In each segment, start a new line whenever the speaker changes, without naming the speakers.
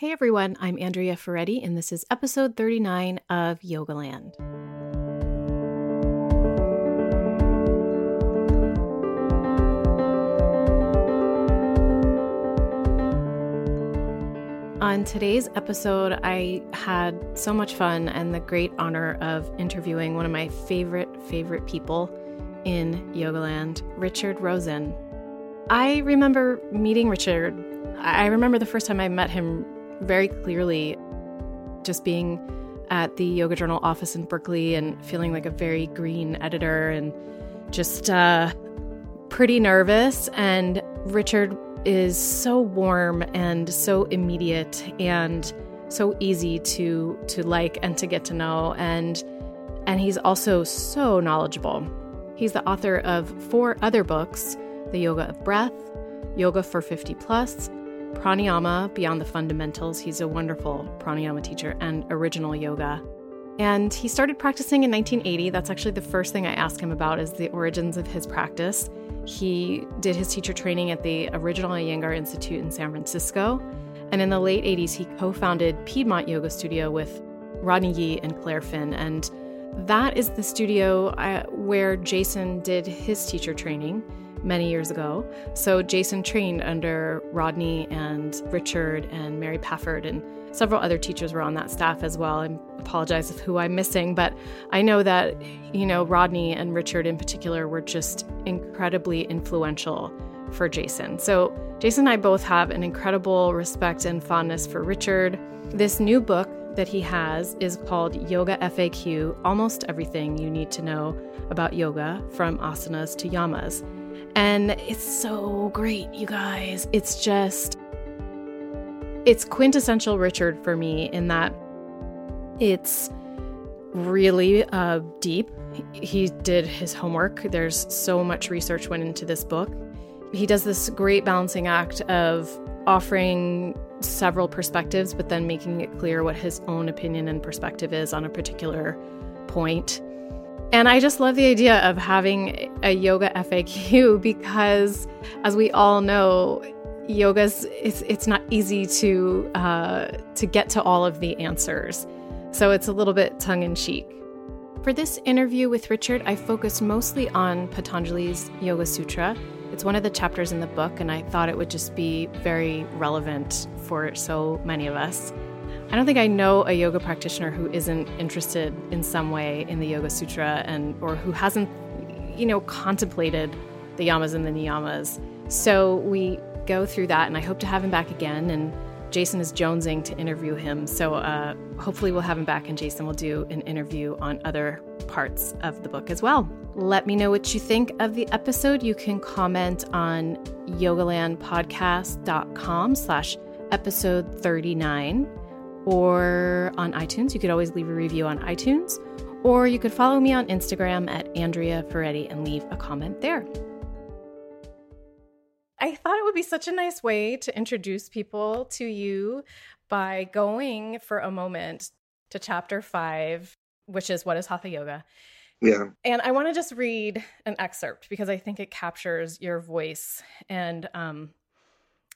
Hey everyone, I'm Andrea Ferretti, and this is episode 39 of Yogaland. On today's episode, I had so much fun and the great honor of interviewing one of my favorite, favorite people in Yogaland, Richard Rosen. I remember meeting Richard. I remember the first time I met him very clearly just being at the Yoga Journal office in Berkeley and feeling like a very green editor and just uh, pretty nervous. And Richard is so warm and so immediate and so easy to to like and to get to know and and he's also so knowledgeable. He's the author of four other books, The Yoga of Breath, Yoga for 50 Plus, pranayama beyond the fundamentals. He's a wonderful pranayama teacher and original yoga. And he started practicing in 1980. That's actually the first thing I asked him about is the origins of his practice. He did his teacher training at the original Iyengar Institute in San Francisco. And in the late 80s, he co-founded Piedmont Yoga Studio with Rodney Yee and Claire Finn. And that is the studio uh, where Jason did his teacher training many years ago. So Jason trained under Rodney and Richard and Mary Paffard, and several other teachers were on that staff as well. I apologize if who I'm missing, but I know that, you know, Rodney and Richard in particular were just incredibly influential for Jason. So Jason and I both have an incredible respect and fondness for Richard. This new book that he has is called Yoga FAQ Almost Everything You Need to Know About Yoga from Asanas to Yamas. And it's so great, you guys. It's just, it's quintessential Richard for me in that it's really uh, deep. He did his homework. There's so much research went into this book. He does this great balancing act of offering several perspectives, but then making it clear what his own opinion and perspective is on a particular point. And I just love the idea of having a yoga FAQ because, as we all know, yoga's it's it's not easy to uh, to get to all of the answers. So it's a little bit tongue in cheek. For this interview with Richard, I focused mostly on Patanjali's Yoga Sutra. It's one of the chapters in the book, and I thought it would just be very relevant for so many of us. I don't think I know a yoga practitioner who isn't interested in some way in the Yoga Sutra and or who hasn't you know contemplated the yamas and the niyamas. So we go through that and I hope to have him back again and Jason is jonesing to interview him. So uh, hopefully we'll have him back and Jason will do an interview on other parts of the book as well. Let me know what you think of the episode. You can comment on yogalandpodcast.com slash episode 39 or on iTunes. You could always leave a review on iTunes, or you could follow me on Instagram at Andrea Ferretti and leave a comment there. I thought it would be such a nice way to introduce people to you by going for a moment to chapter five, which is What is Hatha Yoga?
Yeah.
And I want to just read an excerpt because I think it captures your voice and um,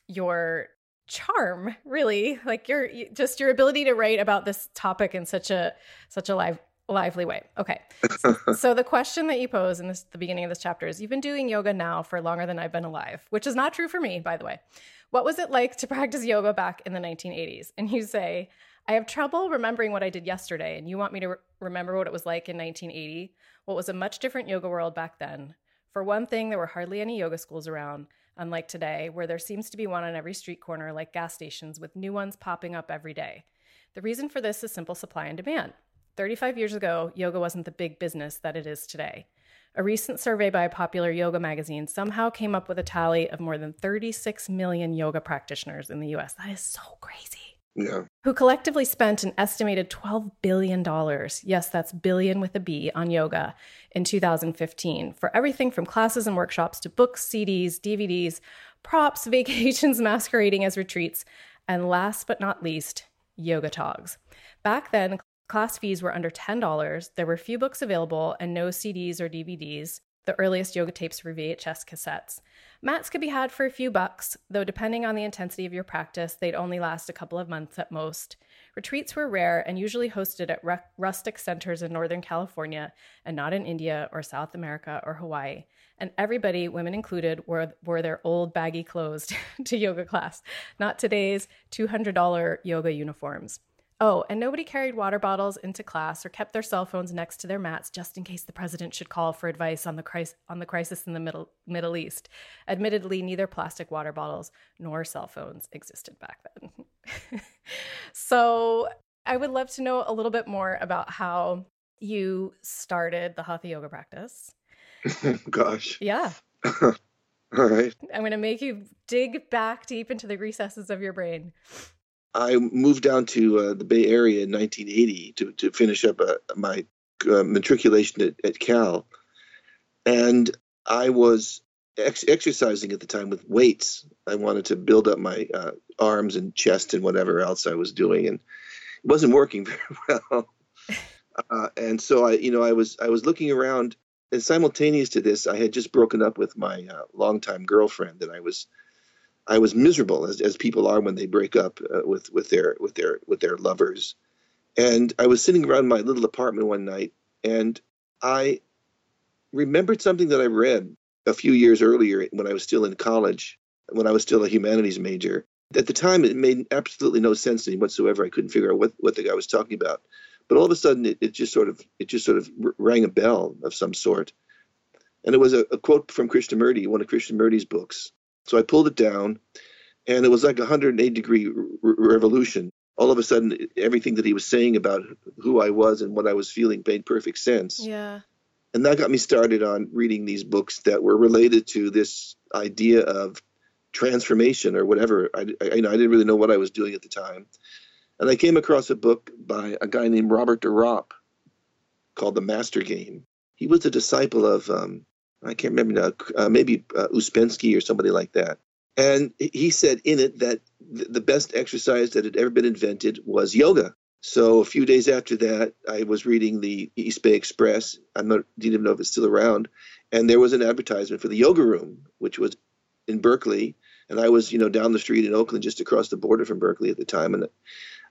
your charm really. Like your just your ability to write about this topic in such a such a live lively way. Okay. So, so the question that you pose in this the beginning of this chapter is you've been doing yoga now for longer than i've been alive which is not true for me by the way. What was it like to practice yoga back in the 1980s and you say i have trouble remembering what i did yesterday and you want me to re- remember what it was like in 1980 what was a much different yoga world back then? For one thing there were hardly any yoga schools around unlike today, where there seems to be one on every street corner like gas stations with new ones popping up every day. The reason for this is simple supply and demand. 35 years ago, yoga wasn't the big business that it is today. A recent survey by a popular yoga magazine somehow came up with a tally of more than 36 million yoga practitioners in the US. That is so crazy
yeah.
who collectively spent an estimated $12 billion. Yes, that's billion with a B on yoga in 2015 for everything from classes and workshops to books, CDs, DVDs, props, vacations masquerading as retreats, and last but not least, yoga togs. Back then, class fees were under $10. There were few books available and no CDs or DVDs. The earliest yoga tapes were VHS cassettes. Mats could be had for a few bucks, though depending on the intensity of your practice, they'd only last a couple of months at most. Retreats were rare and usually hosted at rustic centers in Northern California and not in India or South America or Hawaii. And everybody, women included, wore, wore their old baggy clothes to yoga class, not today's $200 yoga uniforms. Oh, and nobody carried water bottles into class or kept their cell phones next to their mats just in case the president should call for advice on the crisis on the crisis in the Middle Middle East. Admittedly, neither plastic water bottles nor cell phones existed back then. so, I would love to know a little bit more about how you started the hatha yoga practice.
Gosh.
Yeah.
All right.
I'm going to make you dig back deep into the recesses of your brain.
I moved down to uh, the Bay Area in 1980 to, to finish up uh, my uh, matriculation at, at, Cal. And I was ex- exercising at the time with weights. I wanted to build up my uh, arms and chest and whatever else I was doing. And it wasn't working very well. Uh, and so I, you know, I was I was looking around, and simultaneous to this, I had just broken up with my uh, longtime girlfriend, and I was I was miserable as, as people are when they break up uh, with with their with their with their lovers. And I was sitting around my little apartment one night, and I remembered something that I read a few years earlier when I was still in college, when I was still a humanities major. At the time, it made absolutely no sense to me whatsoever. I couldn't figure out what, what the guy was talking about. But all of a sudden, it, it just sort of it just sort of rang a bell of some sort, and it was a, a quote from Krishnamurti, one of Krishnamurti's books, so I pulled it down, and it was like a 180 degree re- revolution. All of a sudden, everything that he was saying about who I was and what I was feeling made perfect sense.
Yeah.
And that got me started on reading these books that were related to this idea of transformation or whatever. I, I, I didn't really know what I was doing at the time. And I came across a book by a guy named Robert de Ropp called The Master Game. He was a disciple of um, I can't remember now, uh, maybe uh, Ouspensky or somebody like that. And he said in it that the best exercise that had ever been invented was yoga. So a few days after that, I was reading the East Bay Express. I didn't even know if it's still around. And there was an advertisement for the yoga room, which was in Berkeley. And I was, you know, down the street in Oakland, just across the border from Berkeley at the time. And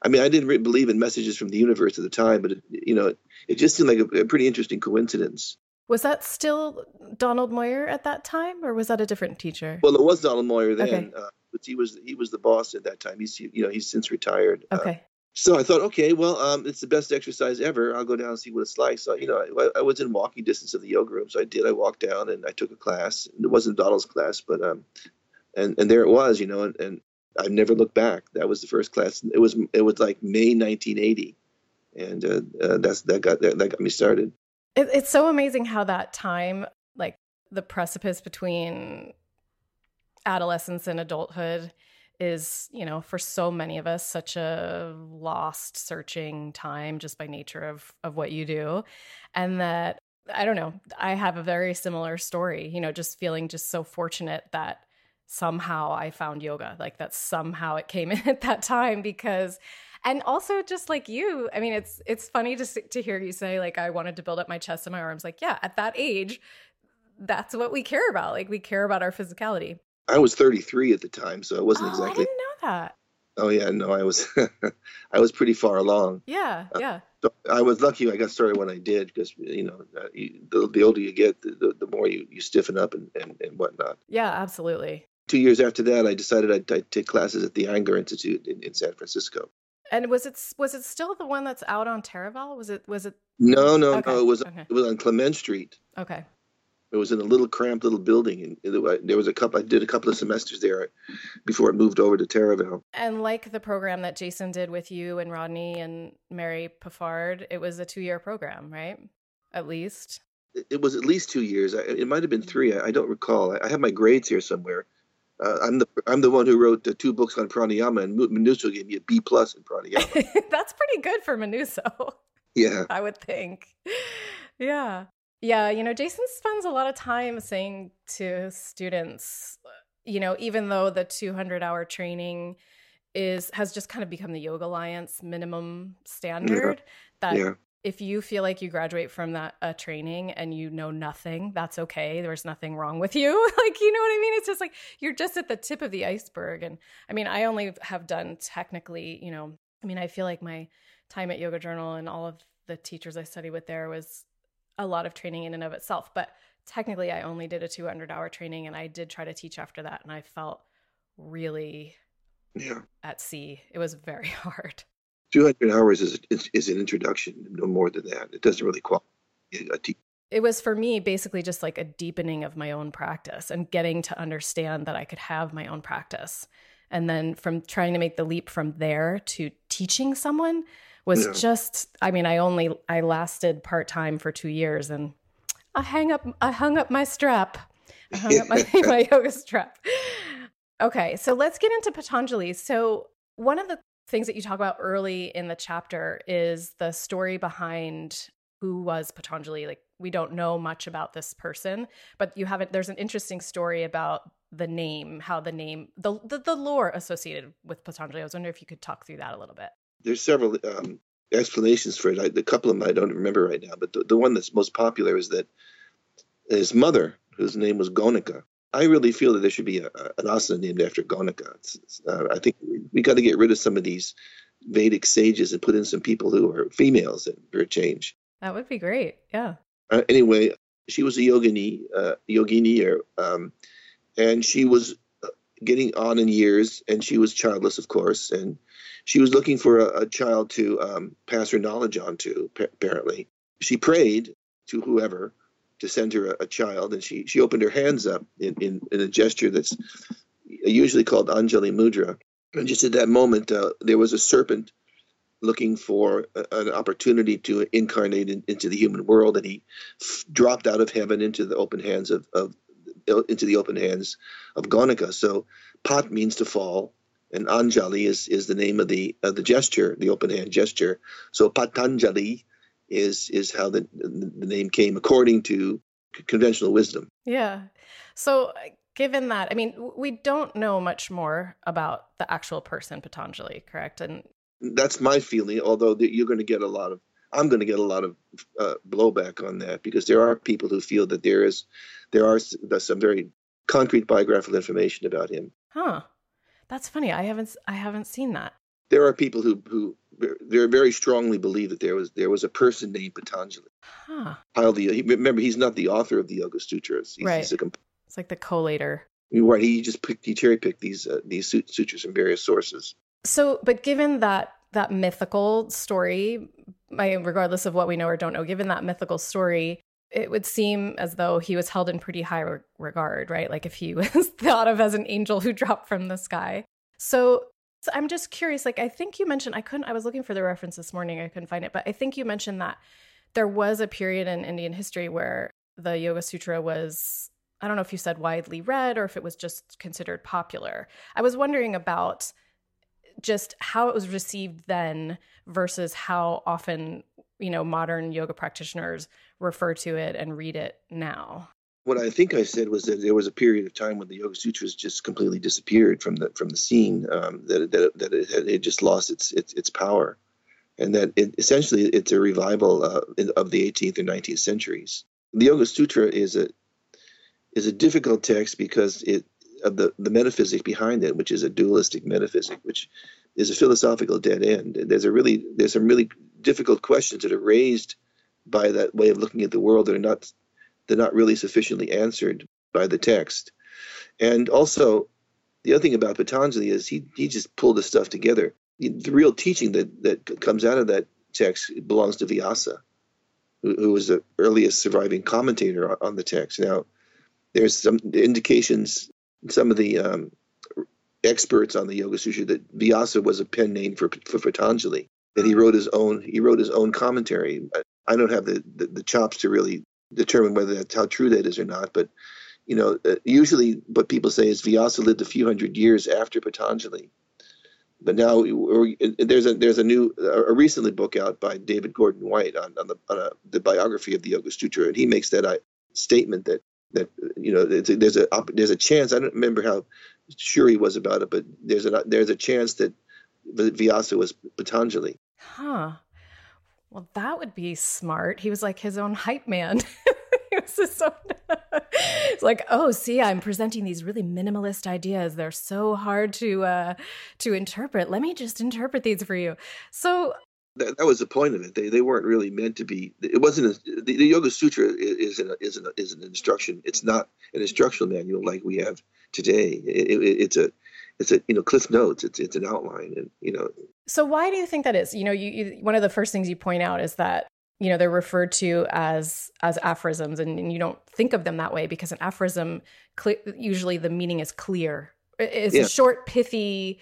I mean, I didn't really believe in messages from the universe at the time, but it, you know, it, it just seemed like a, a pretty interesting coincidence.
Was that still Donald Moyer at that time, or was that a different teacher?
Well, it was Donald Moyer then, okay. uh, but he was he was the boss at that time. He's you know he's since retired.
Uh, okay. Uh,
so I thought, okay, well, um, it's the best exercise ever. I'll go down and see what it's like. So you know, I, I, was in walking distance of the yoga room, so I did. I walked down and I took a class. It wasn't Donald's class, but um, and and there it was, you know, and, and I've never looked back. That was the first class. It was it was like May 1980, and uh, uh, that's that got that, that got me started.
It, it's so amazing how that time, like the precipice between adolescence and adulthood, is, you know, for so many of us, such a lost searching time just by nature of of what you do. And that I don't know, I have a very similar story, you know, just feeling just so fortunate that somehow I found yoga, like that somehow it came in at that time because and also just like you i mean it's it's funny to to hear you say like i wanted to build up my chest and my arms. Like yeah at that age that's what we care about. Like we care about our physicality.
I was 33 at the time so i wasn't
oh,
exactly
i didn't know that.
Oh yeah no i was i was pretty far along.
Yeah uh, yeah.
uh, so i was lucky i got started when i did because you know uh, you, the, the, older you get the, the, the, more you, you stiffen up and, and, and whatnot.
Yeah absolutely.
Two years after that i decided i'd, I'd take classes at the Iyengar institute in, in san francisco
and was it was it still the one that's out on Taraval? Was it was it?
No, no, okay. no. It was okay. it was on Clement Street.
Okay.
It was in a little cramped little building, and there was a couple. I did a couple of semesters there uh, before it moved over to Taraval.
And like the program that Jason did with you and Rodney and Mary Paffard, it was a two-year program, right? At least.
It was at least two years. It might have been three. I don't recall. I have my grades here somewhere. Uh, I'm the I'm the one who wrote the two books on pranayama, and Manouso gave me a B plus in pranayama.
That's pretty good for Manouso.
Yeah,
I would think. Yeah, yeah. You know, Jason spends a lot of time saying to students, you know, even though the 200 hour training is has just kind of become the Yoga Alliance minimum standard, yeah. that
yeah.
If you feel like you graduate from that uh, training and you know nothing, that's okay. There's nothing wrong with you. like, you know what I mean? It's just like you're just at the tip of the iceberg. And I mean, I only have done technically, you know, I mean, I feel like my time at Yoga Journal and all of the teachers I studied with there was a lot of training in and of itself. But technically, I only did a 200 hour training and I did try to teach after that. And I felt really
yeah.
at sea. It was very hard.
200 hours is, is, is an introduction, no more than that. It doesn't really qualify a teacher
it was for me basically just like a deepening of my own practice and getting to understand that I could have my own practice. And then from trying to make the leap from there to teaching someone was yeah. just I mean, I only I lasted part-time for 2 years and I hang up I hung up my strap. I hung up my, my yoga strap. Okay, so let's get into Patanjali. So one of the things that you talk about early in the chapter is the story behind who was Patanjali. Like we don't know much about this person, but you haven't. There's an interesting story about the name, how the name, the the, the lore associated with Patanjali. I was wondering if you could talk through that a little bit.
There's several um, explanations for it. A couple of them I don't remember right now, but the, the one that's most popular is that his mother, whose name was Gonika, I really feel that there should be a, an asana named after Gonika. Uh, I think we, we got to get rid of some of these Vedic sages and put in some people who are females and for a change.
That would be great. Yeah.
Uh, anyway, she was a yogini, uh, yogini, or, um, and she was uh, getting on in years, and she was childless, of course, and she was looking for a, a child to um, pass her knowledge on to. Apparently, she prayed to whoever to send her a, a, child, and she she opened her hands up in, in, in a gesture that's usually called Anjali Mudra. And just at that moment, uh, there was a serpent looking for a, an opportunity to incarnate in, into the human world, and he f- dropped out of heaven into the open hands of, of into the open hands of Gonika. So Pat means to fall, and Anjali is, is the name of the of the gesture, the open hand gesture. So Patanjali is is how the the name came according to conventional wisdom.
Yeah. So given that, I mean, we don't know much more about the actual person Patanjali, correct? And
that's my feeling. Although you're going to get a lot of, I'm going to get a lot of uh, blowback on that because there are people who feel that there is, there are some very concrete biographical information about him.
Huh. That's funny. I haven't I haven't seen that.
There are people who who they very strongly believe that there was there was a person named Patanjali.
Huh.
he, remember, he's not the author of the Yoga Sutras. He's,
right.
He's a,
it's like the collator.
Right. He just picked, he cherry picked these uh, these sutras from various sources.
So, but given that that mythical story, regardless of what we know or don't know, given that mythical story, it would seem as though he was held in pretty high re- regard, right? Like if he was thought of as an angel who dropped from the sky. So, so I'm just curious. Like I think you mentioned, I couldn't. I was looking for the reference this morning. I couldn't find it, but I think you mentioned that there was a period in Indian history where the Yoga Sutra was. I don't know if you said widely read or if it was just considered popular. I was wondering about just how it was received then versus how often you know modern yoga practitioners refer to it and read it now
what i think i said was that there was a period of time when the yoga sutras just completely disappeared from the from the scene um, that, that, that it had it just lost its its, its power and that it, essentially it's a revival uh, of the 18th and 19th centuries the yoga sutra is a is a difficult text because it of the, the metaphysic behind it, which is a dualistic metaphysic, which is a philosophical dead end. There's a really there's some really difficult questions that are raised by that way of looking at the world that are not they're not really sufficiently answered by the text. And also, the other thing about Patanjali is he he just pulled the stuff together. The real teaching that that comes out of that text belongs to Vyasa, who, who was the earliest surviving commentator on the text. Now, there's some indications some of the um, experts on the Yoga Sutra that Vyasa was a pen name for for Patanjali. That he wrote his own he wrote his own commentary. I don't have the, the, the chops to really determine whether that's how true that is or not, but you know, uh, usually what people say is Vyasa lived a few hundred years after Patanjali. But now there's a there's a new a recently book out by David Gordon White on, on the on a, the biography of the Yoga Sutra, and he makes that uh, statement that that you know there's a there's a chance I don't remember how sure he was about it, but there's a there's a chance that Vyasa was Patanjali.
Huh. Well, that would be smart. He was like his own hype man. he was his own. it's like, oh, see, I'm presenting these really minimalist ideas. They're so hard to uh, to interpret. Let me just interpret these for you. So
that, that was the point of it. They, they weren't really meant to be. It wasn't a, the, the Yoga Sutra is an, is an is an instruction. It's not an instructional manual like we have today. It, it, it's a it's a you know cliff notes it's it's an outline and you know.
So why do you think that is? You know you, you one of the first things you point out is that you know they're referred to as as aphorisms and, and you don't think of them that way because an aphorism cl- usually the meaning is clear. It's yeah. a short pithy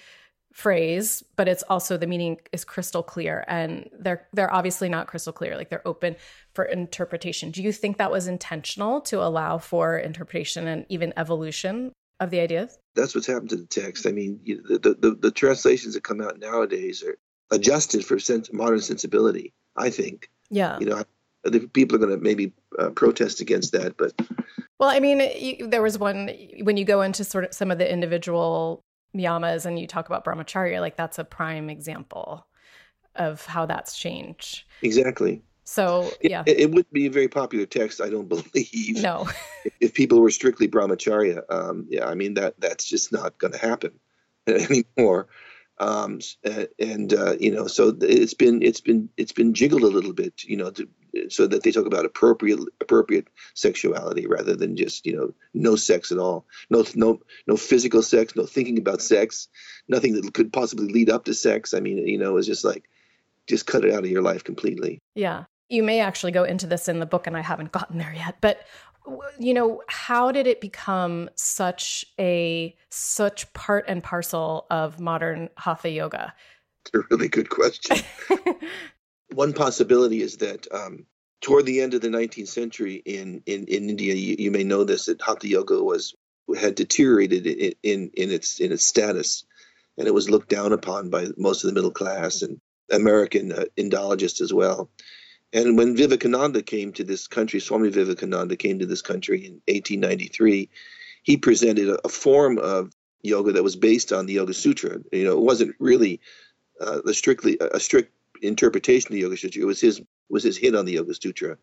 phrase but it's also the meaning is crystal clear and they're they're obviously not crystal clear like they're open for interpretation. Do you think that was intentional to allow for interpretation and even evolution of the ideas?
That's what's happened to the text. I mean, you, the, the, the translations that come out nowadays are adjusted for sense, modern sensibility. I think.
Yeah.
You know, the people are going to maybe uh, protest against that, but.
Well, I mean, you, there was one when you go into sort of some of the individual yamas and you talk about brahmacharya, like that's a prime example of how that's changed.
Exactly.
So yeah,
it, it wouldn't be a very popular text, I don't believe.
No,
if people were strictly brahmacharya, um, yeah, I mean that that's just not going to happen anymore. Um, and uh, you know, so it's been it's been it's been jiggled a little bit, you know, to, so that they talk about appropriate appropriate sexuality rather than just you know no sex at all, no no no physical sex, no thinking about sex, nothing that could possibly lead up to sex. I mean, you know, it's just like just cut it out of your life completely.
Yeah you may actually go into this in the book and I haven't gotten there yet, but you know, how did it become such a such part and parcel of modern hatha yoga?
It's a really good question. One possibility is that um, toward the end of the 19th century in in, in India, you, you, may know this that hatha yoga was had deteriorated in, in in its in its status, and it was looked down upon by most of the middle class and American uh, Indologists as well. And when Vivekananda came to this country, Swami Vivekananda came to this country in 1893, he presented a, a form of yoga that was based on the Yoga Sutra. You know, it wasn't really uh, a strictly a strict interpretation of the Yoga Sutra. It was his was his hit on the Yoga Sutra,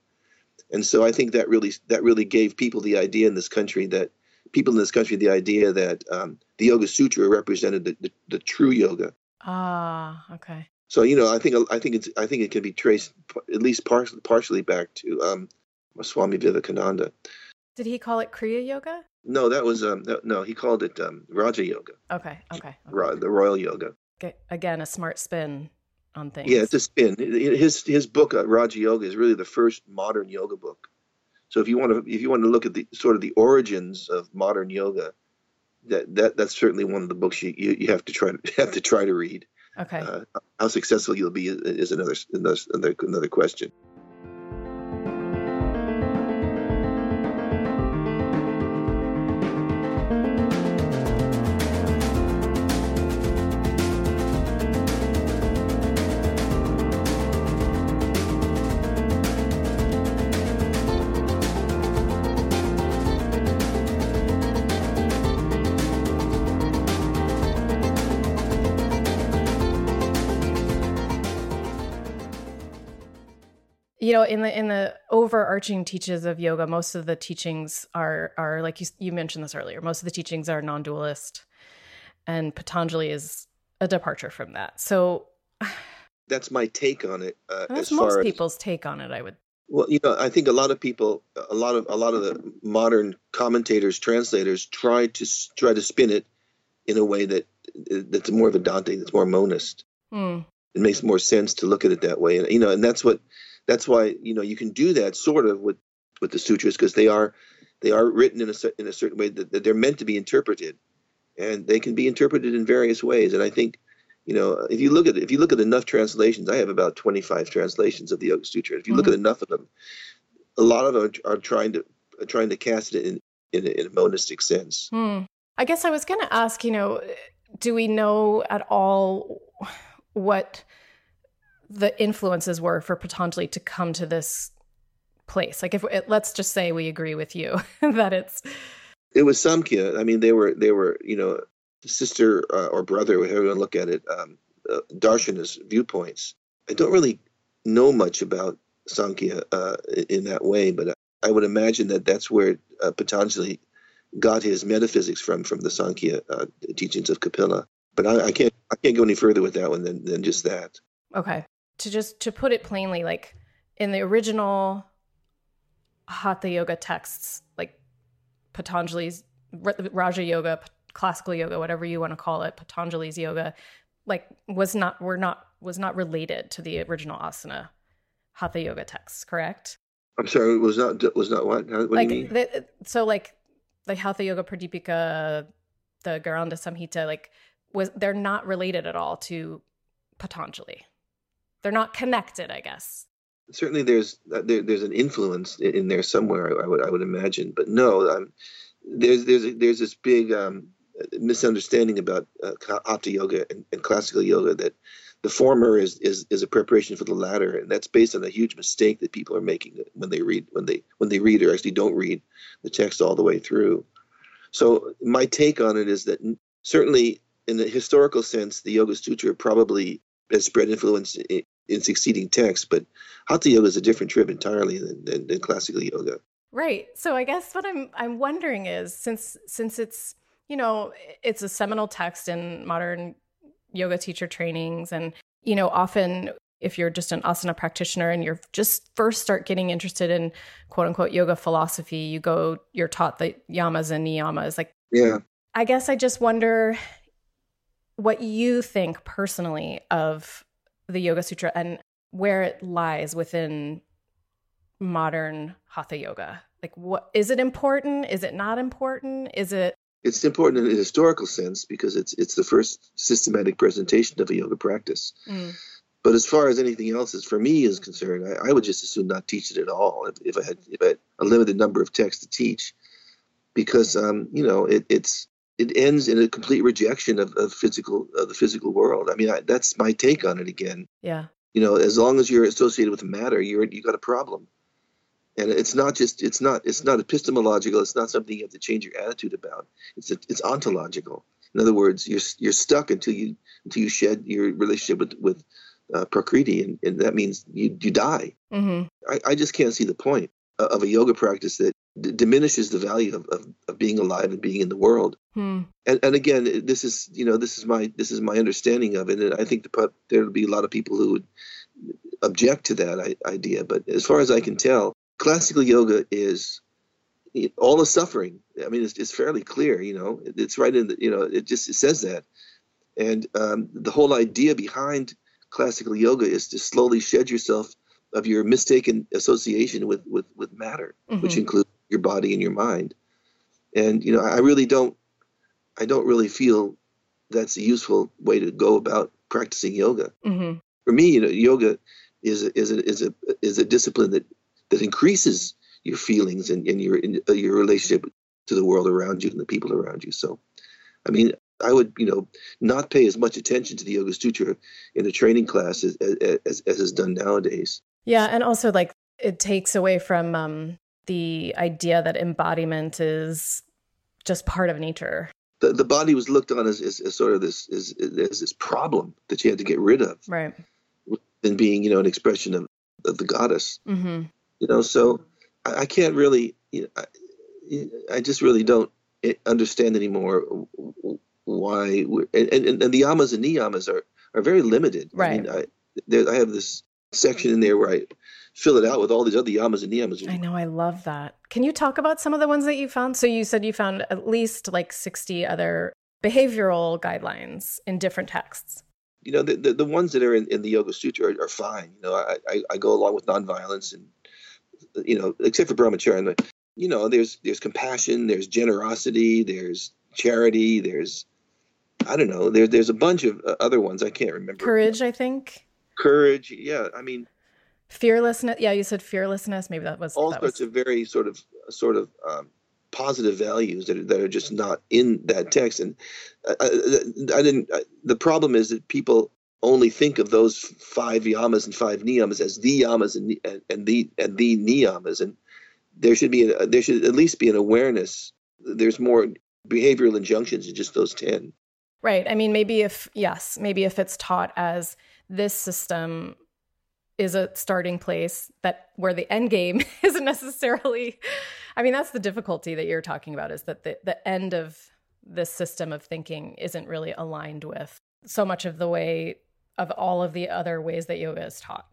and so I think that really that really gave people the idea in this country that people in this country the idea that um, the Yoga Sutra represented the, the, the true yoga.
Ah, okay.
So you know, I think I think it's I think it can be traced at least partially partially back to um, Swami Vivekananda.
Did he call it Kriya Yoga?
No, that was um, no, he called it um, Raja Yoga.
Okay, okay,
okay. the Royal Yoga.
Okay. Again, a smart spin on things.
Yeah, it's a spin. His his book uh, Raja Yoga is really the first modern yoga book. So if you want to if you want to look at the sort of the origins of modern yoga, that that that's certainly one of the books you, you, you have to try to have to try to read.
Okay.
Uh, how successful you'll be is another another another question.
You know in the in the overarching teachings of yoga most of the teachings are are like you, you mentioned this earlier most of the teachings are non-dualist and patanjali is a departure from that so
that's my take on it uh,
that's most people's take on it i would
well you know i think a lot of people a lot of a lot of the modern commentators translators try to try to spin it in a way that that's more Vedanta, that's more monist
mm.
it makes more sense to look at it that way and you know and that's what that's why you know you can do that sort of with with the sutras because they are they are written in a in a certain way that, that, they're meant to be interpreted, and they can be interpreted in various ways. And I think you know if you look at if you look at enough translations, I have about twenty five translations of the Yoga Sutra. If you mm-hmm. look at enough of them, a lot of them are, are trying to are trying to cast it in in a, in a monistic sense.
Hmm. I guess I was going to ask, you know, do we know at all what the influences were for Patanjali to come to this place? Like, if let's just say we agree with you that it's
it was Samkhya. I mean, they were they were you know sister uh, or brother, however you want to look at it, um, uh, viewpoints. I don't really know much about Sankhya uh, in that way, but I would imagine that that's where uh, Patanjali got his metaphysics from, from the Sankhya uh, teachings of Kapila. But I, I, can't I can't go any further with that one than, than just that.
Okay. To just to put it plainly, like in the original Hatha Yoga texts, like Patanjali's Raja Yoga, classical yoga, whatever you want to call it, Patanjali's yoga, like was not were not was not related to the original asana Hatha Yoga texts, correct?
I'm sorry, was not was not what? What
like,
do you mean?
The, so like the Hatha Yoga Pradipika, the Gheranda Samhita, like was they're not related at all to Patanjali. They're not connected, I guess.
Certainly, there's uh, there, there's an influence in there somewhere. I, would I would imagine, but no, um, there's there's there's this big um, misunderstanding about uh, Hatha Yoga and, and classical yoga that the former is, is is a preparation for the latter, and that's based on a huge mistake that people are making when they read when they when they read or actually don't read the text all the way through. So my take on it is that certainly in the historical sense, the Yoga Sutra probably has spread influence in, in succeeding texts, but Hatha Yoga is a different trip entirely than, than, than classical yoga.
Right. So I guess what I'm I'm wondering is since since it's you know it's a seminal text in modern yoga teacher trainings. And, you know, often if you're just an asana practitioner and you're just first start getting interested in quote unquote yoga philosophy, you go, you're taught the yamas and niyamas. Like,
yeah.
I guess I just wonder what you think personally of the Yoga Sutra and where it lies within modern hatha yoga. Like, what is it important? Is it not important? Is it
it's important in a historical sense because it's it's the first systematic presentation of a yoga practice. Mm. But as far as anything else is for me is concerned, I, I, would just as soon not teach it at all if, if I had if I had a limited number of texts to teach, because um, you know it, it's it ends in a complete rejection of, of physical of the physical world. I mean, I, that's my take on it again.
Yeah.
You know, as long as you're associated with matter, you're you got a problem and it's not just it's not it's not epistemological it's not something you have to change your attitude about it's it's ontological in other words you're you're stuck until you until you shed your relationship with with uh, prakriti and, and that means you you die mm-hmm. I, I just can't see the point of a yoga practice that d- diminishes the value of, of, of, being alive and being in the world hmm. and, and again this is you know this is my this is my understanding of it and i think the, there'll be a lot of people who would object to that idea but as far as i can tell classical yoga is all the suffering. I mean, it's, it's fairly clear. You know, it's right in the. You know, it just it says that, and um, the whole idea behind classical yoga is to slowly shed yourself of your mistaken association with with with matter, mm-hmm. which includes your body and your mind. And you know, I really don't, I don't really feel that's a useful way to go about practicing yoga. Mm-hmm. For me, you know, yoga is a, is a, is a is a discipline that that increases your feelings and, and your in, uh, your relationship to the world around you and the people around you. So, I mean, I would you know not pay as much attention to the Yoga Sutra in a training class as as, as is done nowadays.
Yeah, and also like it takes away from um, the idea that embodiment is just part of nature.
The, the body was looked on as, as, as sort of this as, as this problem that you had to get rid of,
right?
Than being you know an expression of, of the goddess. Mm-hmm. You know, so I, I can't really, you know, I, I, just really don't eh, understand anymore why we're, and, and, and the yamas and niyamas are, are very limited.
Right. I
mean, I, there, I have this section in there where I fill it out with all these other yamas and niyamas.
I know, I love that. Can you talk about some of the ones that you found? So you said you found at least like 60 other behavioral guidelines in different texts.
You know, the, the, the ones that are in, in the Yoga Sutra are, are fine. You know, I, I, I, go along with nonviolence and you know, except for brahmacharya, you know, there's there's compassion, there's generosity, there's charity, there's I don't know, there's there's a bunch of uh, other ones I can't remember.
Courage, I think.
Courage, yeah. I mean,
fearlessness. Yeah, you said fearlessness. Maybe that was
all
that
sorts
was...
of very sort of sort of um, positive values that are, that are just not in that text. And uh, uh, I, I, I didn't. I, the problem is that people only think of those five yamas and five niyamas as the yamas and, and, and the and the niyamas, and there should be a, there should at least be an awareness. There's more behavioral injunctions than just those ten.
Right. I mean, maybe if yes, maybe if it's taught as this system is a starting place that where the end game isn't necessarily I mean that's the difficulty that you're talking about is that the the end of this system of thinking isn't really aligned with so much of the way of all of the other ways that yoga is taught.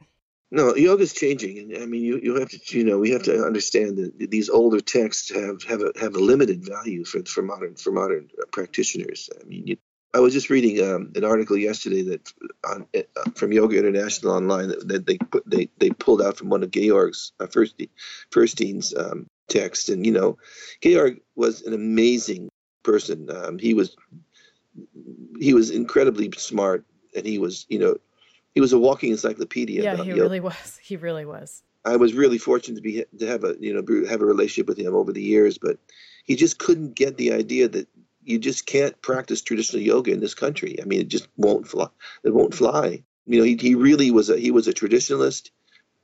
No, yoga is changing, and I mean, you, you have to, you know, we have to understand that these older texts have have a have a limited value for for modern for modern practitioners. I mean, you, I was just reading um, an article yesterday that on, uh, from Yoga International online that, that, they put they they pulled out from one of Georg's uh, first Feuerstein's um, text, and you know, Georg was an amazing person. Um, he was he was incredibly smart, and he was you know he was a walking encyclopedia.
Yeah, he yoga. really was. He really was.
I was really fortunate to be to have a you know have a relationship with him over the years, but he just couldn't get the idea that you just can't practice traditional yoga in this country. I mean, it just won't fly. It won't fly. You know, he, he really was a he was a traditionalist,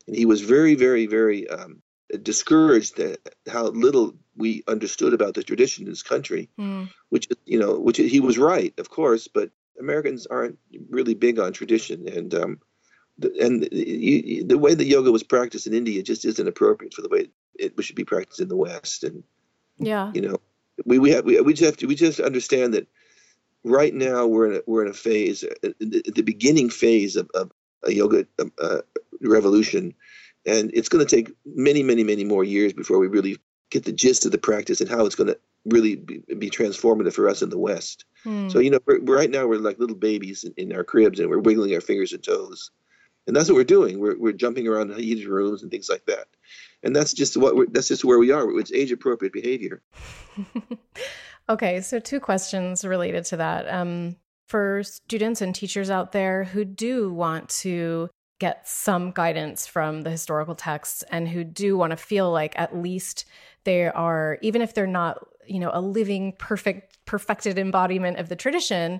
and he was very, very, very um, discouraged at how little we understood about the tradition in this country. Mm. Which you know, which he was right, of course, but Americans aren't really big on tradition, and um, the, and the, the way that yoga was practiced in India just isn't appropriate for the way it should be practiced in the West. And
yeah,
you know, we we have we, we just have to we just understand that right now we're in a, we're in a phase at the beginning phase of, of a yoga uh, revolution. And it's going to take many many many more years before we really get the gist of the practice and how it's going to really be, be transformative for us in the west. Hmm. so you know right now we're like little babies in, in, our cribs and we're wiggling our fingers and toes and that's what we're doing we're, we're jumping around in heated rooms and things like that and that's just what that's just where we are. It's age appropriate behavior.
okay, so two questions related to that. Um, for students and teachers out there who do want to get some guidance from the historical texts and who do want to feel like at least they are even if they're not you know a living perfect perfected embodiment of the tradition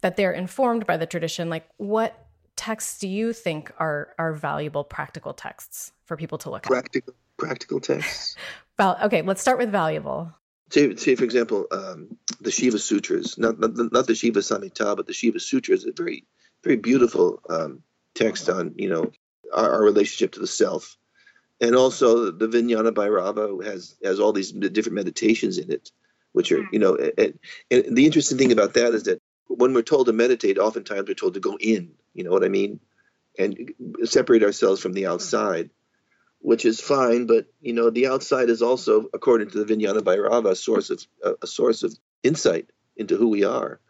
that they're informed by the tradition like what texts do you think are are valuable practical texts for people to look
practical, at? Practical practical texts.
well, okay, let's start with valuable.
Say, say for example, um, the Shiva Sutras, not, not, not the Shiva Samhita, but the Shiva Sutras, a very very beautiful um, text on you know our, our, relationship to the self, and also the Vijnana Bhairava has has all these different meditations in it, which are you know, and, and the interesting thing about that is that when we're told to meditate, oftentimes we're told to go in. You know what I mean? And separate ourselves from the outside, which is fine. But you know, the outside is also, according to the Vijnana Bhairava, a source of a source of insight into who we are.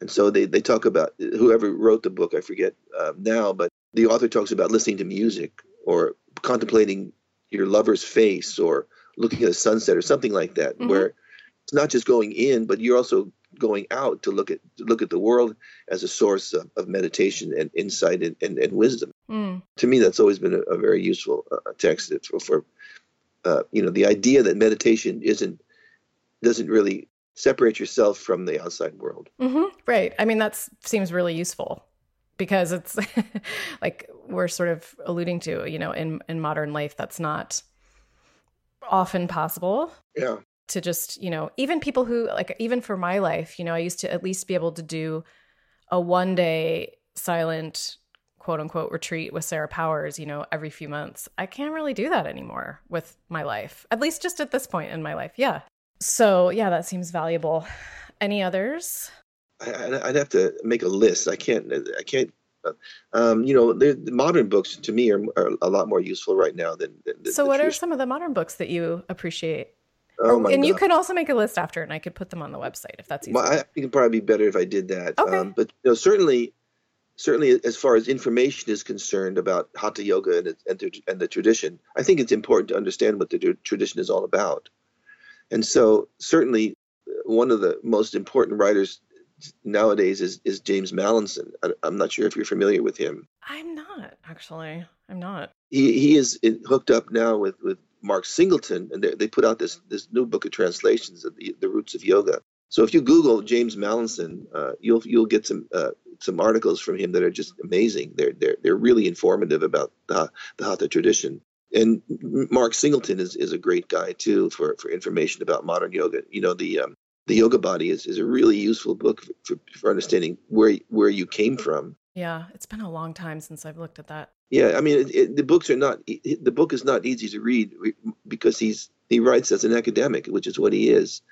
And so they, they talk about whoever wrote the book, I forget uh, now, but the author talks about listening to music or contemplating your lover's face or looking at a sunset or something like that, mm-hmm. where it's not just going in, but you're also going out to look at to look at the world as a source of, of meditation and insight and, and, and wisdom. Mm. To me, that's always been a, a very useful uh, text for, for uh, you know the idea that meditation isn't doesn't really separate yourself from the outside world.
Mm-hmm. Right. I mean, that seems really useful because it's like we're sort of alluding to, you know, in in modern life, that's not often possible.
Yeah
to just, you know, even people who like even for my life, you know, I used to at least be able to do a one day silent quote unquote retreat with Sarah Powers, you know, every few months. I can't really do that anymore with my life, at least just at this point in my life. Yeah. So, yeah, that seems valuable. Any others?
I, would have to make a list. I can't, I can't, um, you know, the, the, modern books to me are, are, a lot more useful right now than. than
so, what are some of the modern books that you appreciate? Oh my and God. you could also make a list after, and I could put them on the website if that's easy.
Well, I think it'd probably be better if I did that.
Okay. Um,
but you know, certainly, certainly, as far as information is concerned about hatha yoga and, and, the, and the tradition, I think it's important to understand what the tradition is all about. And so, certainly, one of the most important writers nowadays is, is James Mallinson. I, am not sure if you're familiar with him.
I'm not actually. I'm not.
He he is hooked up now with with Mark Singleton, and they, they put out this this new book of translations of the, the roots of yoga. So if you Google James Mallinson, uh, you'll you'll get some uh, some articles from him that are just amazing. They're they're they're really informative about the the hatha tradition. And Mark Singleton is, is a great guy too for, for information about modern yoga. You know the um, the yoga body is, is a really useful book for, for understanding where where you came from
Yeah, it's been a long time since I've looked at that.
Yeah, I mean, it, it, the books are not. The book is not easy to read because he's he writes as an academic, which is what he is,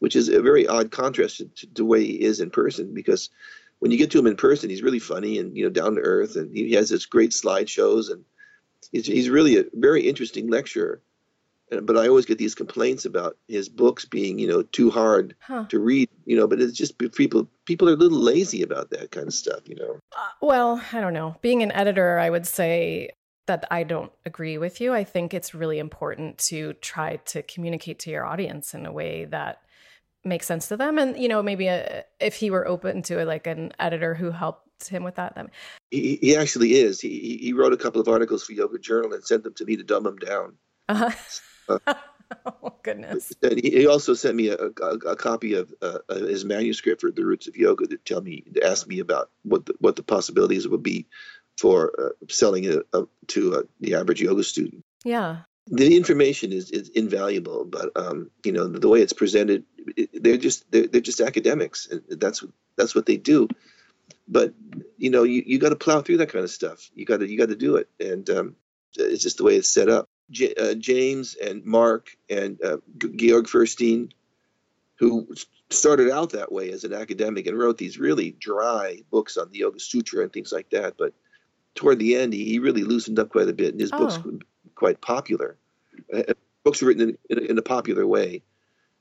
which is a very odd contrast to, the way he is in person. Because when you get to him in person, he's really funny and you know down to earth, and he has this great slideshows, and he's he's really a very interesting lecturer but I always get these complaints about his books being, you know, too hard huh. to read, you know. But it's just people people are a little lazy about that kind of stuff, you know.
Uh, well, I don't know. Being an editor, I would say that I don't agree with you. I think it's really important to try to communicate to your audience in a way that makes sense to them, and you know, maybe a, if he were open to it, like an editor who helped him with that. Then
he, he actually is. He he wrote a couple of articles for Yoga Journal and sent them to me to dumb them down. Uh-huh.
oh goodness!
He also sent me a, a, a copy of uh, his manuscript for the Roots of Yoga to tell me to ask me about what the, what the possibilities would be for uh, selling it uh, to uh, the average yoga student.
Yeah.
The information is, is invaluable, but um, you know the, the, way it's presented, it, they're just they're, they're just academics, and that's that's what they do. But you know you, you got to plow through that kind of stuff. You got to you got to do it, and um, it's just the way it's set up. J- uh, James and Mark and uh, Georg Feuerstein, who started out that way as an academic and wrote these really dry books on the Yoga Sutra and things like that. But toward the end, he, he really loosened up quite a bit, and his oh. books were quite popular. Uh, books were written in, in, in, a popular way.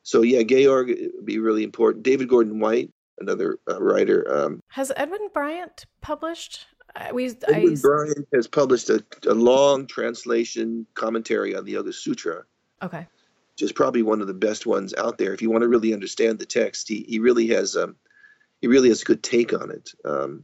So yeah, Georg would be really important. David Gordon White, another uh, writer. Um,
Has Edwin Bryant published? We
Edwin I, Bryant has published a, a, long translation commentary on the Yoga Sutra.
Okay.
Which is probably one of the best ones out there. If you want to really understand the text, he, he really has um, he really has a good take on it. Um,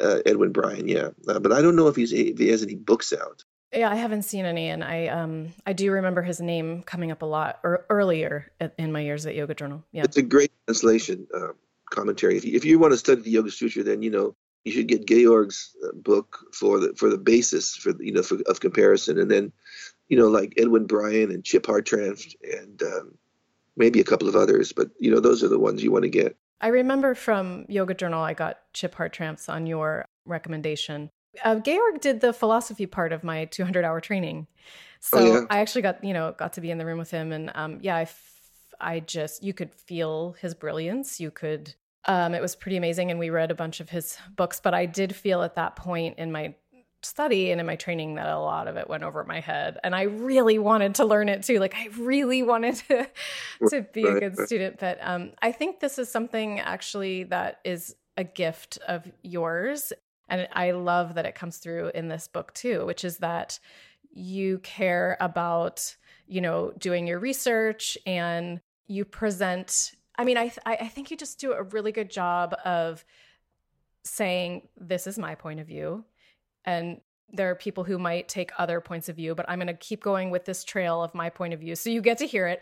uh, Edwin Bryant, yeah, uh, but I don't know if he's if he has any books out.
Yeah, I haven't seen any, and I um I do remember his name coming up a lot or earlier in my years at Yoga Journal. Yeah,
it's a great translation uh, commentary. If you, if you want to study the Yoga Sutra, then you know you should get Georg's uh, book for the for the basis for you know for, of comparison, and then you know like Edwin Bryant and Chip Hartranft and um, maybe a couple of others, but you know those are the ones you want to get.
I remember from Yoga Journal, I got Chip Hartranft's on your recommendation. Uh, Georg did the philosophy part of my 200 hour training, so oh, yeah. I actually got you know got to be in the room with him, and um, yeah, I, f- I just you could feel his brilliance. You could um, it was pretty amazing, and we read a bunch of his books. But I did feel at that point in my study and in my training that a lot of it went over my head, and I really wanted to learn it too. Like I really wanted to to be a good student. But um, I think this is something actually that is a gift of yours, and I love that it comes through in this book too, which is that you care about you know doing your research and you present I mean, I, th- I think you just do a really good job of saying, this is my point of view. And there are people who might take other points of view, but I'm going to keep going with this trail of my point of view. So you get to hear it.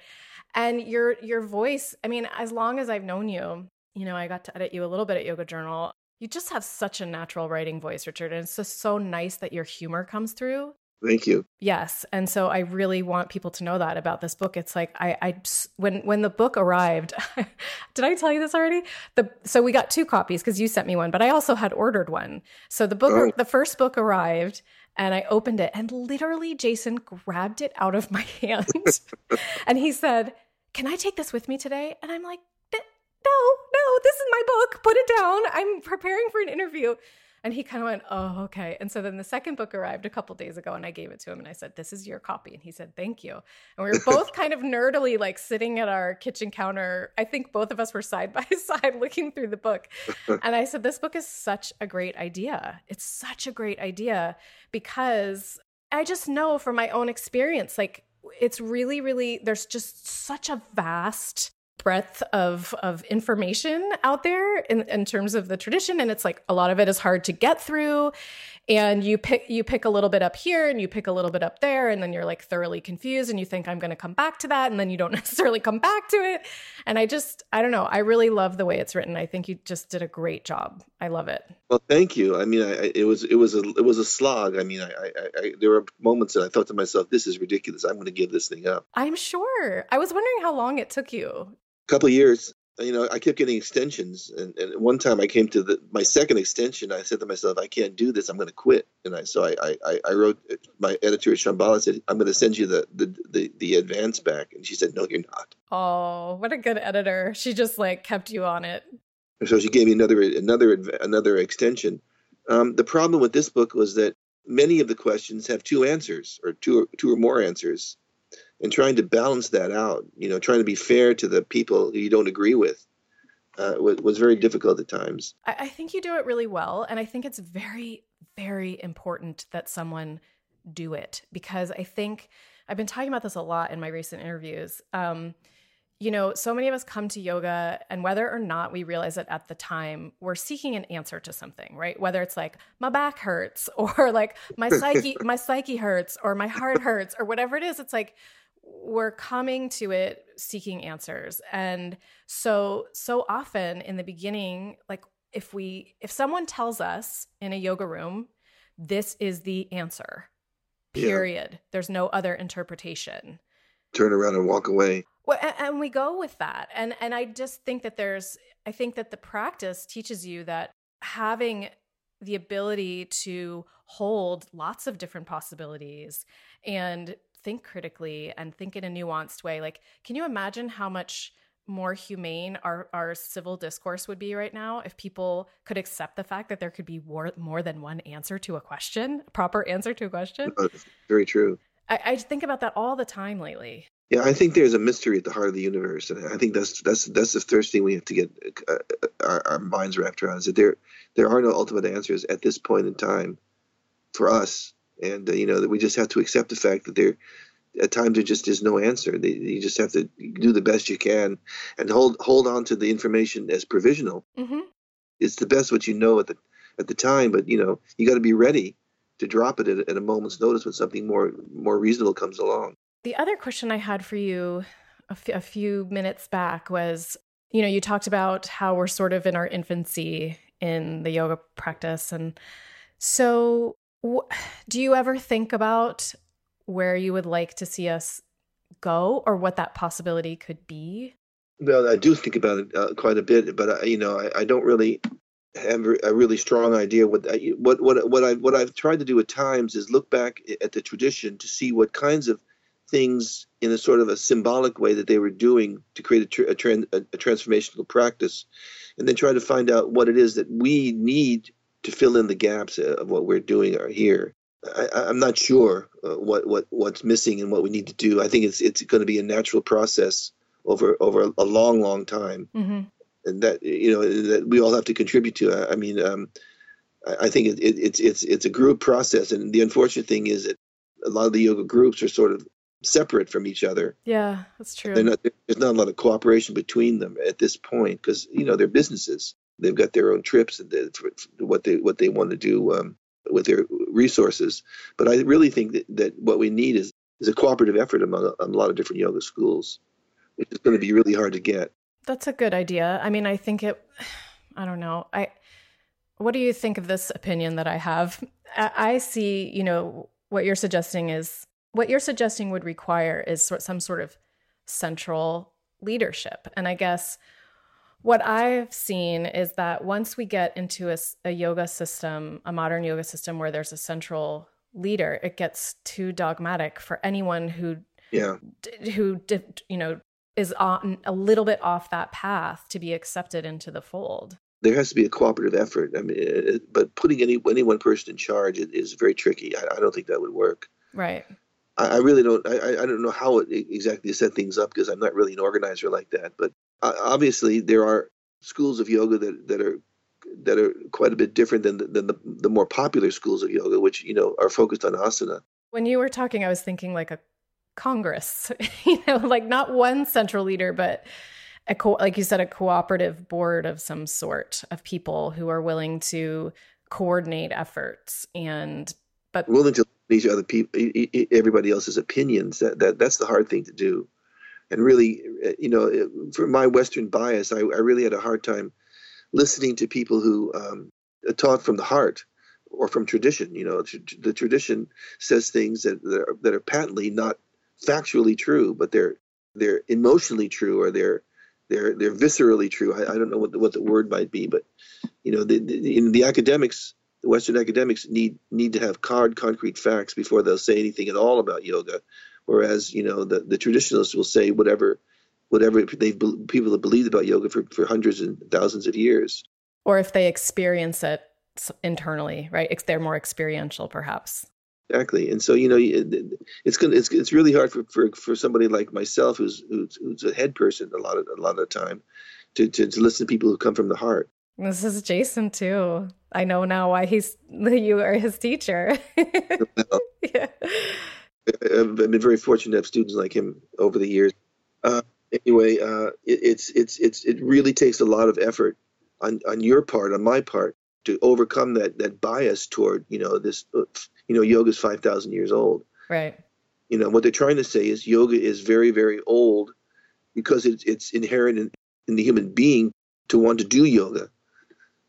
And your your voice, I mean, as long as I've known you, you know, I got to edit you a little bit at Yoga Journal. You just have such a natural writing voice, Richard. And it's just so nice that your humor comes through.
Thank you.
Yes, and so I really want people to know that about this book. It's like I, I when when the book arrived, did I tell you this already? The so we got two copies because you sent me one, but I also had ordered one. So the book, oh. the first book arrived, and I opened it, and literally Jason grabbed it out of my hand, and he said, "Can I take this with me today?" And I'm like, "No, no, this is my book. Put it down. I'm preparing for an interview." And he kind of went, Oh, okay. And so then the second book arrived a couple days ago and I gave it to him and I said, This is your copy. And he said, Thank you. And we were both kind of nerdily like sitting at our kitchen counter. I think both of us were side by side looking through the book. And I said, This book is such a great idea. It's such a great idea because I just know from my own experience, like, it's really, really, there's just such a vast breadth of of information out there in, in terms of the tradition and it's like a lot of it is hard to get through. And you pick you pick a little bit up here and you pick a little bit up there and then you're like thoroughly confused and you think i'm going to come back to that and then you don't necessarily come back to it. And i just i don't know i really love the way it's written. I think you just did a great job. I love it.
Well thank you. I mean I, it was it was a it was a slog. I mean I, I, I there were moments that i thought to myself this is ridiculous. I'm going to give this thing up.
I'm sure. I was wondering how long it took you
couple years. you know, I kept getting extensions, and, and one time I came to the my second extension. I said to myself, I can't do this. I'm going to quit. And I so I I, I wrote my editor at Shambhala said, I'm going to send you the, the the the advance back, and she said, No, you're not.
Oh, what a good editor! She just like kept you on it.
So she gave me another another another extension. Um, the problem with this book was that many of the questions have two answers or two two or more answers and trying to balance that out, you know, trying to be fair to the people you don't agree with, uh, was, was, very difficult at times.
I, I think you do it really well, and I think it's very, very important that someone do it because I think I've been talking about this a lot in my recent interviews. Um, you know, so many of us come to yoga, and whether or not we realize it at the time, we're seeking an answer to something, right? Whether it's like my back hurts, or like my psyche, my psyche hurts, or my heart hurts, or whatever it is. It's like we're coming to it seeking answers. And so so often in the beginning like if we if someone tells us in a yoga room this is the answer period. Yeah. there's no other interpretation.
Turn around and walk away.
Well and, and we go with that. And and i just think that there's i think that the practice teaches you that having the ability to hold lots of different possibilities and think critically and think in a nuanced way. Like, can you imagine how much more humane our, our civil discourse would be right now if people could accept the fact that there could be more, more than one answer to a question, a proper answer to a question?
Very true.
I, I think about that all the time lately.
Yeah, I think there's a mystery at the heart of the universe, and I think that's that's that's the first thing we have to get uh, uh our, our, minds wrapped around is that there there are no ultimate answers at this point in time for us and uh, you know that we just have to accept the fact that there at times there just is no answer. They, you just have to do the best you can and hold hold on to the information as provisional. Mm-hmm. It's the best what you know at the at the time, but you know you got to be ready to drop it at, at, a moment's notice when something more more reasonable comes along.
The other question I had for you a, f- a few minutes back was, you know, you talked about how we're sort of in our infancy in the yoga practice, and so do you ever think about where you would like to see us go or what that possibility could be?
Well, I do think about it uh, quite a bit, but I, you know, I, I, don't really have a really strong idea what what what what I what I've tried to do at times is look back at the tradition to see what kinds of things in a sort of a symbolic way that they were doing to create a, a, a transformational practice, and then try to find out what it is that we need to fill in the gaps of what we're doing are here. I, am not sure uh, what, what what's missing and what we need to do. I think it's it's going to be a natural process over over a long, long time, mm-hmm. and that you know that we all have to contribute to. I, I mean, um, I, I, think it, it, it's it's it's a group process, and the unfortunate thing is that a lot of the yoga groups are sort of separate from each other.
Yeah, that's true.
Not, there's not a lot of cooperation between them at this point because you know they're businesses they've got their own trips and what they what they want to do um, with their resources. But I really think that, that what we need is is a cooperative effort among a, a lot of different yoga schools. which is going to be really hard to get.
That's a good idea. I mean, I think it. I don't know. I. What do you think of this opinion that I have? I see. You know what you're suggesting is what you're suggesting would require is some sort of central leadership, and I guess what I've seen is that once we get into a, a, yoga system, a modern yoga system where there's a central leader, it gets too dogmatic for anyone who,
yeah,
who you know is on a little bit off that path to be accepted into the fold.
There has to be a cooperative effort. I mean, it, but putting any any one person in charge is very tricky. I, I don't think that would work.
Right.
I, I really don't. I, I don't know how it exactly set things up because I'm not really an organizer like that. But obviously there are schools of yoga that, that are that are quite a bit different than the, than the, the more popular schools of yoga, which you know are focused on asana.
When you were talking, I was thinking like a congress, you know, like not one central leader, but a co- like you said, a cooperative board of some sort of people who are willing to coordinate efforts and but
willing to each other people everybody else's opinions. That that that's the hard thing to do and really, uh, you know, for my Western bias, I, I really had a hard time listening to people who um, taught from the heart or from tradition. You know, the tradition says things that that are, that are patently not factually true, but they're they're emotionally true or they're They're they're viscerally true. I, I don't know what the, what the word might be, but you know, the, the, in the academics, the Western academics need need to have hard, concrete facts before they'll say anything at all about yoga, whereas you know the, the traditionalists will say whatever whatever they've people have believed about yoga for, for hundreds and thousands of years.
Or if they experience it internally, right? They're more experiential, perhaps.
Exactly, and so you know, it's gonna it's, it's really hard for, for, for somebody like myself, who's, who's who's a head person a lot of a lot of the time, to, to, to listen to people who come from the heart.
This is Jason too. I know now why he's you are his teacher.
yeah. I've been very fortunate to have students like him over the years. Uh, anyway, uh, it, it's it's it's it really takes a lot of effort on on your part, on my part, to overcome that that bias toward you know this uh, you know yoga is 5000 years old.
Right.
You know what they're trying to say is yoga is very very old because it's it's inherent in, in the human being to want to do yoga.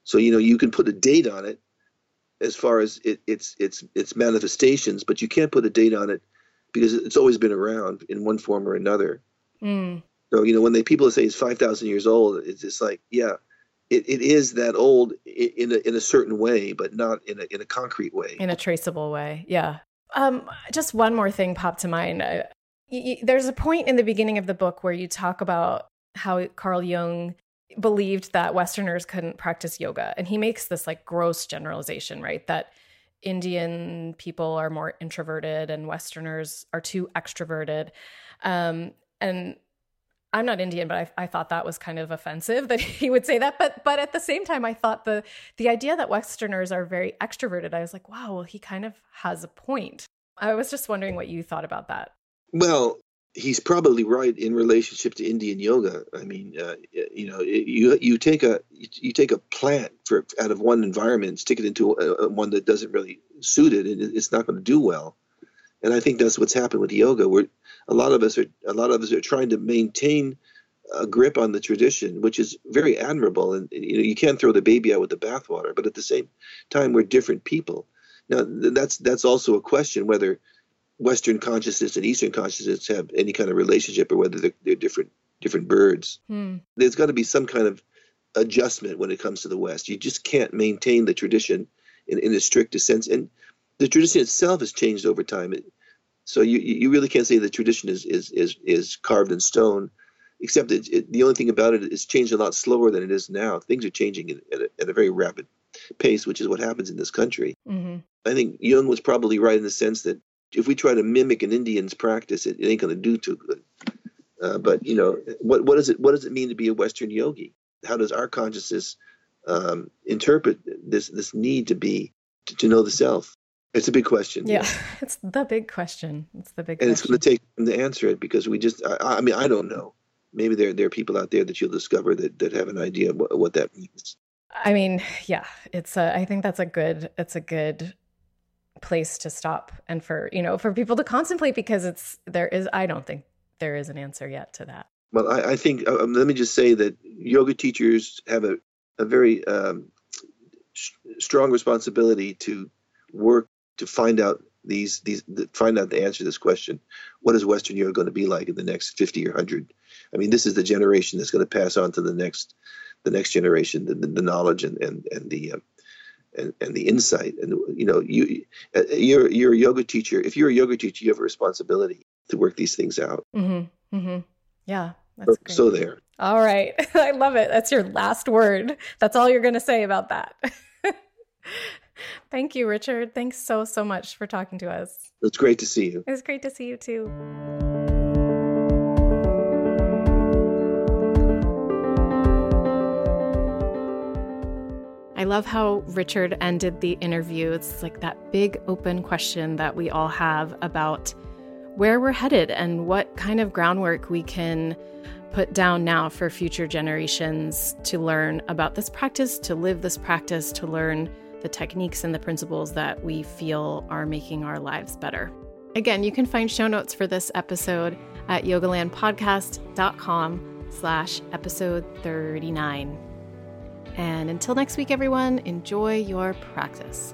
So you know you can put a date on it as far as it, its its its manifestations but you can't put a date on it because it's always been around in one form or another mm. so you know when they people say it's 5000 years old it's just like yeah it, it is that old in a, in a certain way, but not in a, in a concrete way.
In a traceable way, yeah. Um, just one more thing popped to mind. Uh, y- y- there's a point in the beginning of the book where you talk about how Carl Jung believed that Westerners couldn't practice yoga, and he makes this like gross generalization, right? That Indian people are more introverted and Westerners are too extroverted. Um, and I'm not Indian, but I, I, thought that was kind of offensive that he would say that. But but at the same time, I thought the the idea that Westerners are very extroverted, I was like, wow, well, he kind of has a point. I was just wondering what you thought about that.
Well, he's probably right in relationship to Indian yoga. I mean, uh, you know, you you take a you take a plant for out of one environment, stick it into a, a one that doesn't really suit it, and it's not going to do well. And I think that's what's happened with yoga. We're a lot of us are a lot of us are trying to maintain a grip on the tradition, which is very admirable. And you know, you can't throw the baby out with the bathwater. But at the same time, we're different people. Now, that's that's also a question whether Western consciousness and Eastern consciousness have any kind of relationship, or whether they're, they're different different birds. Hmm. There's got to be some kind of adjustment when it comes to the West. You just can't maintain the tradition in, in a strict sense. And the tradition itself has changed over time. It, so you you really can't say the tradition is is is, is carved in stone, except it, it, the only thing about it is changed a lot slower than it is now. Things are changing at a, at a very rapid pace, which is what happens in this country. Mm-hmm. I think Jung was probably right in the sense that if we try to mimic an Indian's practice, it, it ain't going to do too good. Uh, but you know, what what does it what does it mean to be a Western yogi? How does our consciousness um, interpret this this need to be to, to know the self? It's a big question.
Yeah, it's the big question. It's the big
and
question.
it's going to take them to answer it because we just, I, I, mean, I don't know. Maybe there, there are people out there that you'll discover that, that have an idea what, what that means.
I mean, yeah, it's a, I think that's a good, it's a good place to stop and for, you know, for people to contemplate because it's, there is, I don't think there is an answer yet to that.
Well, I, I think, uh, um, let me just say that yoga teachers have a, a very um, strong responsibility to work to find out these these find out the answer to this question what is western yoga going to be like in the next 50 or 100 i mean this is the generation that's going to pass on to the next the next generation the, the knowledge and and, and the um, and, and the insight and you know you uh, you're you're a yoga teacher if you're a yoga teacher you have a responsibility to work these things out
mm-hmm. Mm-hmm. yeah
so, so there
all right i love it that's your last word that's all you're going to say about that Thank you, Richard. Thanks so, so much for talking to us.
It's great to see you.
It's great to see you too. I love how Richard ended the interview. It's like that big open question that we all have about where we're headed and what kind of groundwork we can put down now for future generations to learn about this practice, to live this practice, to learn the techniques and the principles that we feel are making our lives better. Again, you can find show notes for this episode at yogalandpodcast.com slash episode 39. And until next week, everyone, enjoy your practice.